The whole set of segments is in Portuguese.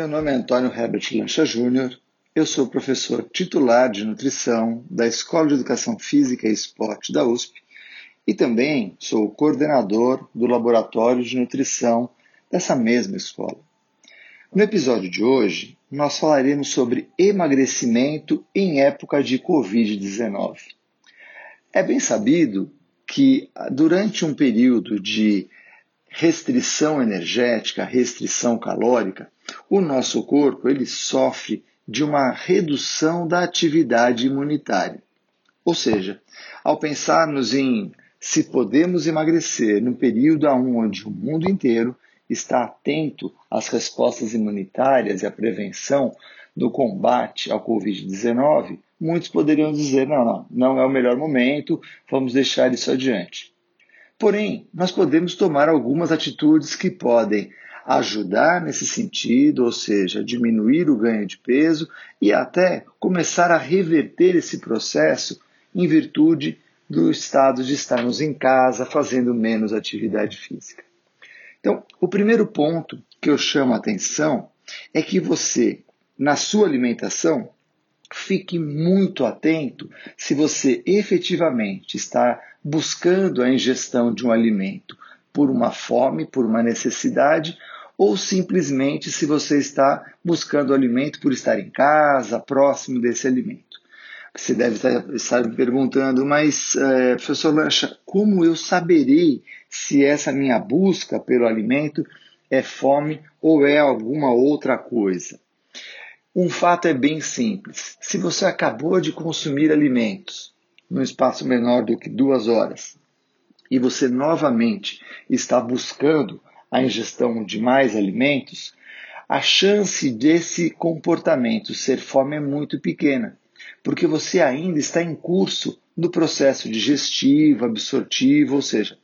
Meu nome é Antônio Herbert Lancha Júnior, eu sou professor titular de nutrição da Escola de Educação Física e Esporte da USP e também sou coordenador do Laboratório de Nutrição dessa mesma escola. No episódio de hoje, nós falaremos sobre emagrecimento em época de Covid-19. É bem sabido que durante um período de restrição energética, restrição calórica, o nosso corpo ele sofre de uma redução da atividade imunitária. Ou seja, ao pensarmos em se podemos emagrecer no período onde o mundo inteiro está atento às respostas imunitárias e à prevenção do combate ao Covid-19, muitos poderiam dizer: não, não, não é o melhor momento, vamos deixar isso adiante. Porém, nós podemos tomar algumas atitudes que podem ajudar nesse sentido, ou seja, diminuir o ganho de peso e até começar a reverter esse processo em virtude do estado de estarmos em casa fazendo menos atividade física. Então, o primeiro ponto que eu chamo a atenção é que você, na sua alimentação, fique muito atento se você efetivamente está buscando a ingestão de um alimento por uma fome, por uma necessidade, ou simplesmente se você está buscando alimento por estar em casa, próximo desse alimento. Você deve estar me perguntando, mas, é, professor Lancha, como eu saberei se essa minha busca pelo alimento é fome ou é alguma outra coisa? Um fato é bem simples. Se você acabou de consumir alimentos num espaço menor do que duas horas e você novamente está buscando a ingestão de mais alimentos, a chance desse comportamento ser fome é muito pequena, porque você ainda está em curso do processo digestivo, absortivo, ou seja,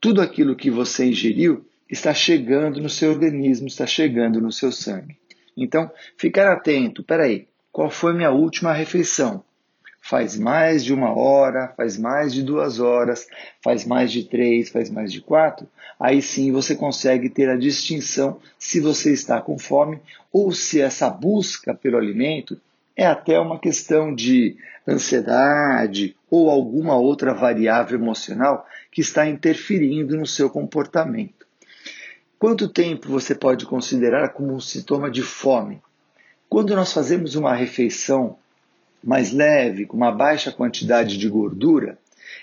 tudo aquilo que você ingeriu está chegando no seu organismo, está chegando no seu sangue. Então, ficar atento, peraí, qual foi minha última refeição? Faz mais de uma hora, faz mais de duas horas, faz mais de três, faz mais de quatro, aí sim você consegue ter a distinção se você está com fome ou se essa busca pelo alimento é até uma questão de ansiedade ou alguma outra variável emocional que está interferindo no seu comportamento. Quanto tempo você pode considerar como um sintoma de fome? Quando nós fazemos uma refeição mais leve, com uma baixa quantidade de gordura,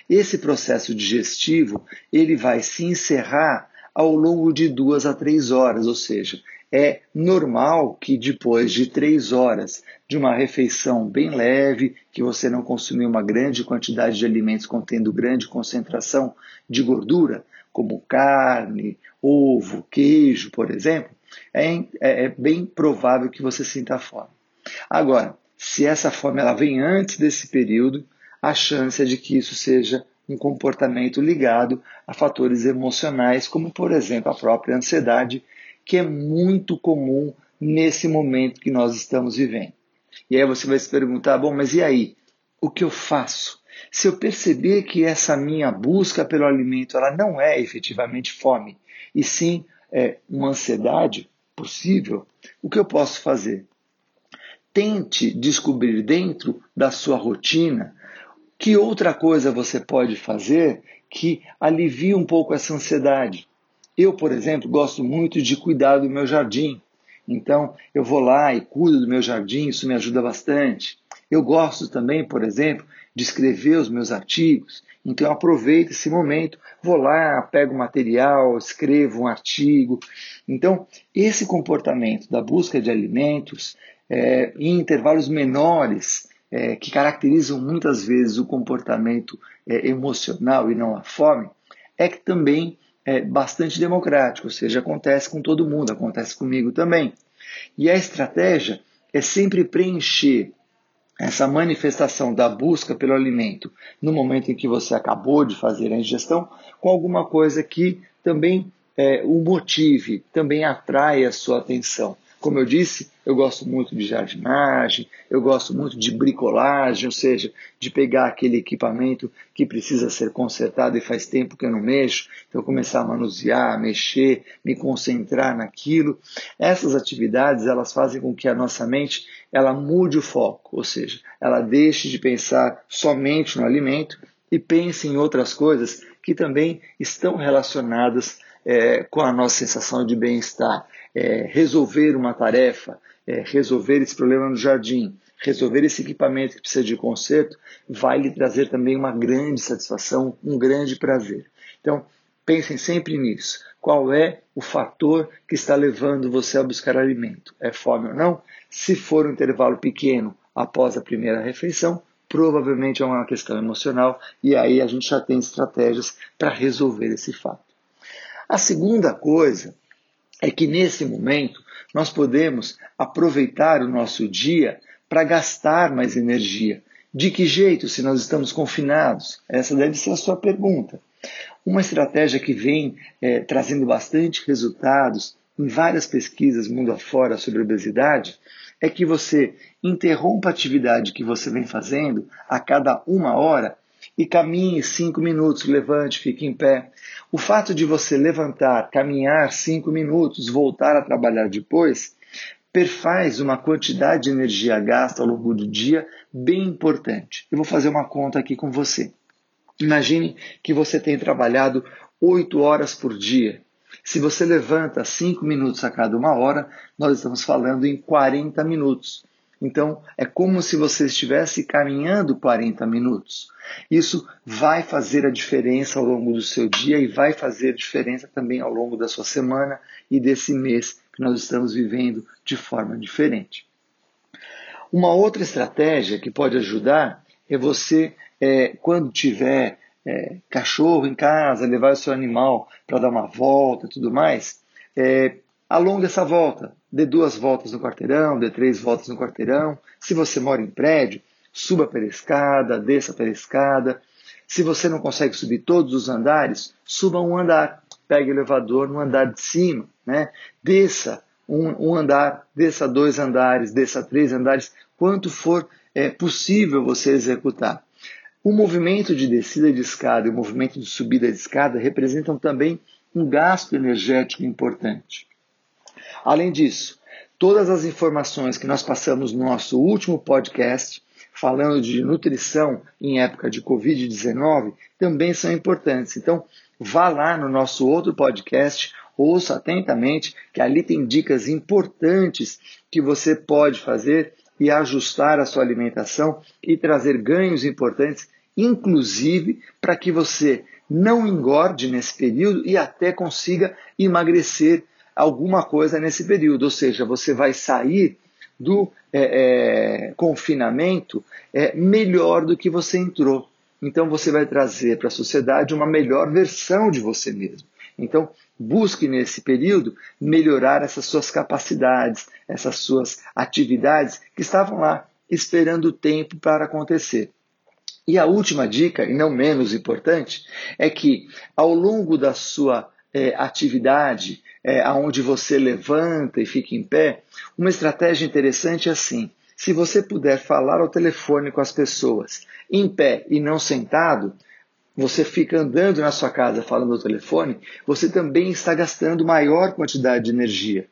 esse processo digestivo ele vai se encerrar ao longo de duas a três horas, ou seja, é normal que depois de três horas de uma refeição bem leve, que você não consumiu uma grande quantidade de alimentos contendo grande concentração de gordura, como carne, ovo, queijo, por exemplo, é, é, é bem provável que você sinta fome. Agora, se essa fome ela vem antes desse período, a chance é de que isso seja um comportamento ligado a fatores emocionais, como por exemplo a própria ansiedade, que é muito comum nesse momento que nós estamos vivendo. E aí você vai se perguntar: bom, mas e aí? O que eu faço? Se eu perceber que essa minha busca pelo alimento ela não é efetivamente fome, e sim é, uma ansiedade possível, o que eu posso fazer? Tente descobrir dentro da sua rotina que outra coisa você pode fazer que alivie um pouco essa ansiedade. Eu, por exemplo, gosto muito de cuidar do meu jardim. Então, eu vou lá e cuido do meu jardim, isso me ajuda bastante. Eu gosto também, por exemplo, de escrever os meus artigos. Então, eu aproveito esse momento, vou lá, pego material, escrevo um artigo. Então, esse comportamento da busca de alimentos é, em intervalos menores, é, que caracterizam muitas vezes o comportamento é, emocional e não a fome, é que também é bastante democrático, ou seja, acontece com todo mundo, acontece comigo também. E a estratégia é sempre preencher essa manifestação da busca pelo alimento no momento em que você acabou de fazer a ingestão com alguma coisa que também é, o motive, também atrai a sua atenção. Como eu disse, eu gosto muito de jardinagem, eu gosto muito de bricolagem, ou seja, de pegar aquele equipamento que precisa ser consertado e faz tempo que eu não mexo, então começar a manusear, mexer, me concentrar naquilo. Essas atividades, elas fazem com que a nossa mente ela mude o foco, ou seja, ela deixe de pensar somente no alimento e pense em outras coisas que também estão relacionadas é, com a nossa sensação de bem-estar. É, resolver uma tarefa, é, resolver esse problema no jardim, resolver esse equipamento que precisa de conserto, vai lhe trazer também uma grande satisfação, um grande prazer. Então, pensem sempre nisso. Qual é o fator que está levando você a buscar alimento? É fome ou não? Se for um intervalo pequeno após a primeira refeição, provavelmente é uma questão emocional e aí a gente já tem estratégias para resolver esse fato. A segunda coisa é que nesse momento nós podemos aproveitar o nosso dia para gastar mais energia. De que jeito, se nós estamos confinados? Essa deve ser a sua pergunta. Uma estratégia que vem é, trazendo bastante resultados em várias pesquisas mundo afora sobre obesidade é que você interrompa a atividade que você vem fazendo a cada uma hora e caminhe cinco minutos, levante, fique em pé. O fato de você levantar, caminhar cinco minutos, voltar a trabalhar depois, perfaz uma quantidade de energia gasta ao longo do dia bem importante. Eu vou fazer uma conta aqui com você. Imagine que você tem trabalhado oito horas por dia. Se você levanta cinco minutos a cada uma hora, nós estamos falando em 40 minutos. Então, é como se você estivesse caminhando 40 minutos. Isso vai fazer a diferença ao longo do seu dia e vai fazer diferença também ao longo da sua semana e desse mês que nós estamos vivendo de forma diferente. Uma outra estratégia que pode ajudar é você, é, quando tiver é, cachorro em casa, levar o seu animal para dar uma volta e tudo mais, é, alongue essa volta. Dê duas voltas no quarteirão, dê três voltas no quarteirão. Se você mora em prédio, suba pela escada, desça pela escada. Se você não consegue subir todos os andares, suba um andar. Pegue o elevador no andar de cima, né? Desça um, um andar, desça dois andares, desça três andares, quanto for é, possível você executar. O movimento de descida de escada e o movimento de subida de escada representam também um gasto energético importante. Além disso, todas as informações que nós passamos no nosso último podcast, falando de nutrição em época de Covid-19, também são importantes. Então, vá lá no nosso outro podcast, ouça atentamente, que ali tem dicas importantes que você pode fazer e ajustar a sua alimentação e trazer ganhos importantes, inclusive para que você não engorde nesse período e até consiga emagrecer alguma coisa nesse período, ou seja, você vai sair do é, é, confinamento é, melhor do que você entrou. Então você vai trazer para a sociedade uma melhor versão de você mesmo. Então busque nesse período melhorar essas suas capacidades, essas suas atividades que estavam lá esperando o tempo para acontecer. E a última dica, e não menos importante, é que ao longo da sua é, atividade, é, aonde você levanta e fica em pé, uma estratégia interessante é assim: se você puder falar ao telefone com as pessoas em pé e não sentado, você fica andando na sua casa falando ao telefone, você também está gastando maior quantidade de energia.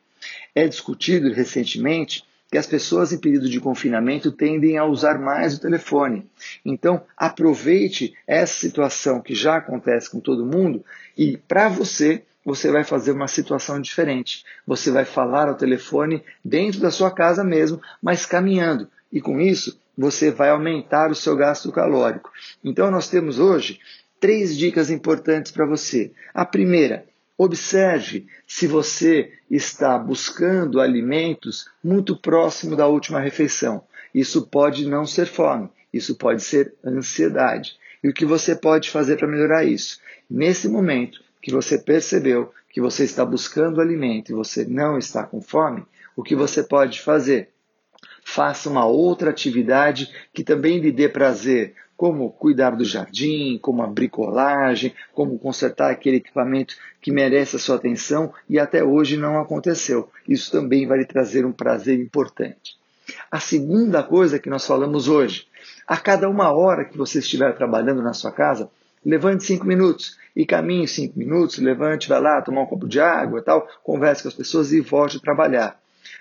É discutido recentemente que as pessoas em período de confinamento tendem a usar mais o telefone. Então, aproveite essa situação que já acontece com todo mundo e, para você, você vai fazer uma situação diferente. Você vai falar ao telefone dentro da sua casa mesmo, mas caminhando. E com isso, você vai aumentar o seu gasto calórico. Então, nós temos hoje três dicas importantes para você. A primeira, Observe se você está buscando alimentos muito próximo da última refeição. Isso pode não ser fome, isso pode ser ansiedade. E o que você pode fazer para melhorar isso? Nesse momento que você percebeu que você está buscando alimento e você não está com fome, o que você pode fazer? Faça uma outra atividade que também lhe dê prazer, como cuidar do jardim, como a bricolagem, como consertar aquele equipamento que merece a sua atenção e até hoje não aconteceu. Isso também vai lhe trazer um prazer importante. A segunda coisa que nós falamos hoje, a cada uma hora que você estiver trabalhando na sua casa, levante cinco minutos e caminhe cinco minutos, levante, vai lá tomar um copo de água tal, converse com as pessoas e volte a trabalhar.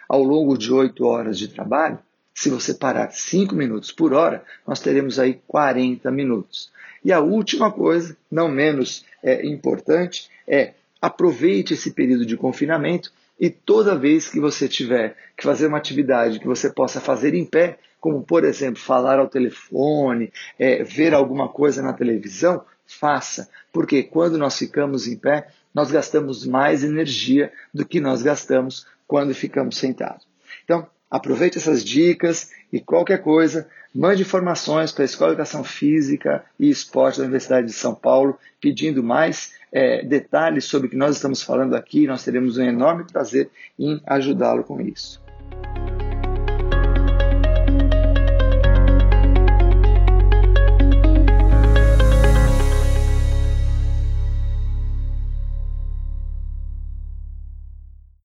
Ao longo de oito horas de trabalho, se você parar 5 minutos por hora, nós teremos aí 40 minutos. E a última coisa, não menos é, importante, é aproveite esse período de confinamento e toda vez que você tiver que fazer uma atividade que você possa fazer em pé, como por exemplo falar ao telefone, é, ver alguma coisa na televisão, faça, porque quando nós ficamos em pé, nós gastamos mais energia do que nós gastamos quando ficamos sentados. Então, Aproveite essas dicas e qualquer coisa, mande informações para a Escola de Educação Física e Esporte da Universidade de São Paulo, pedindo mais é, detalhes sobre o que nós estamos falando aqui. Nós teremos um enorme prazer em ajudá-lo com isso.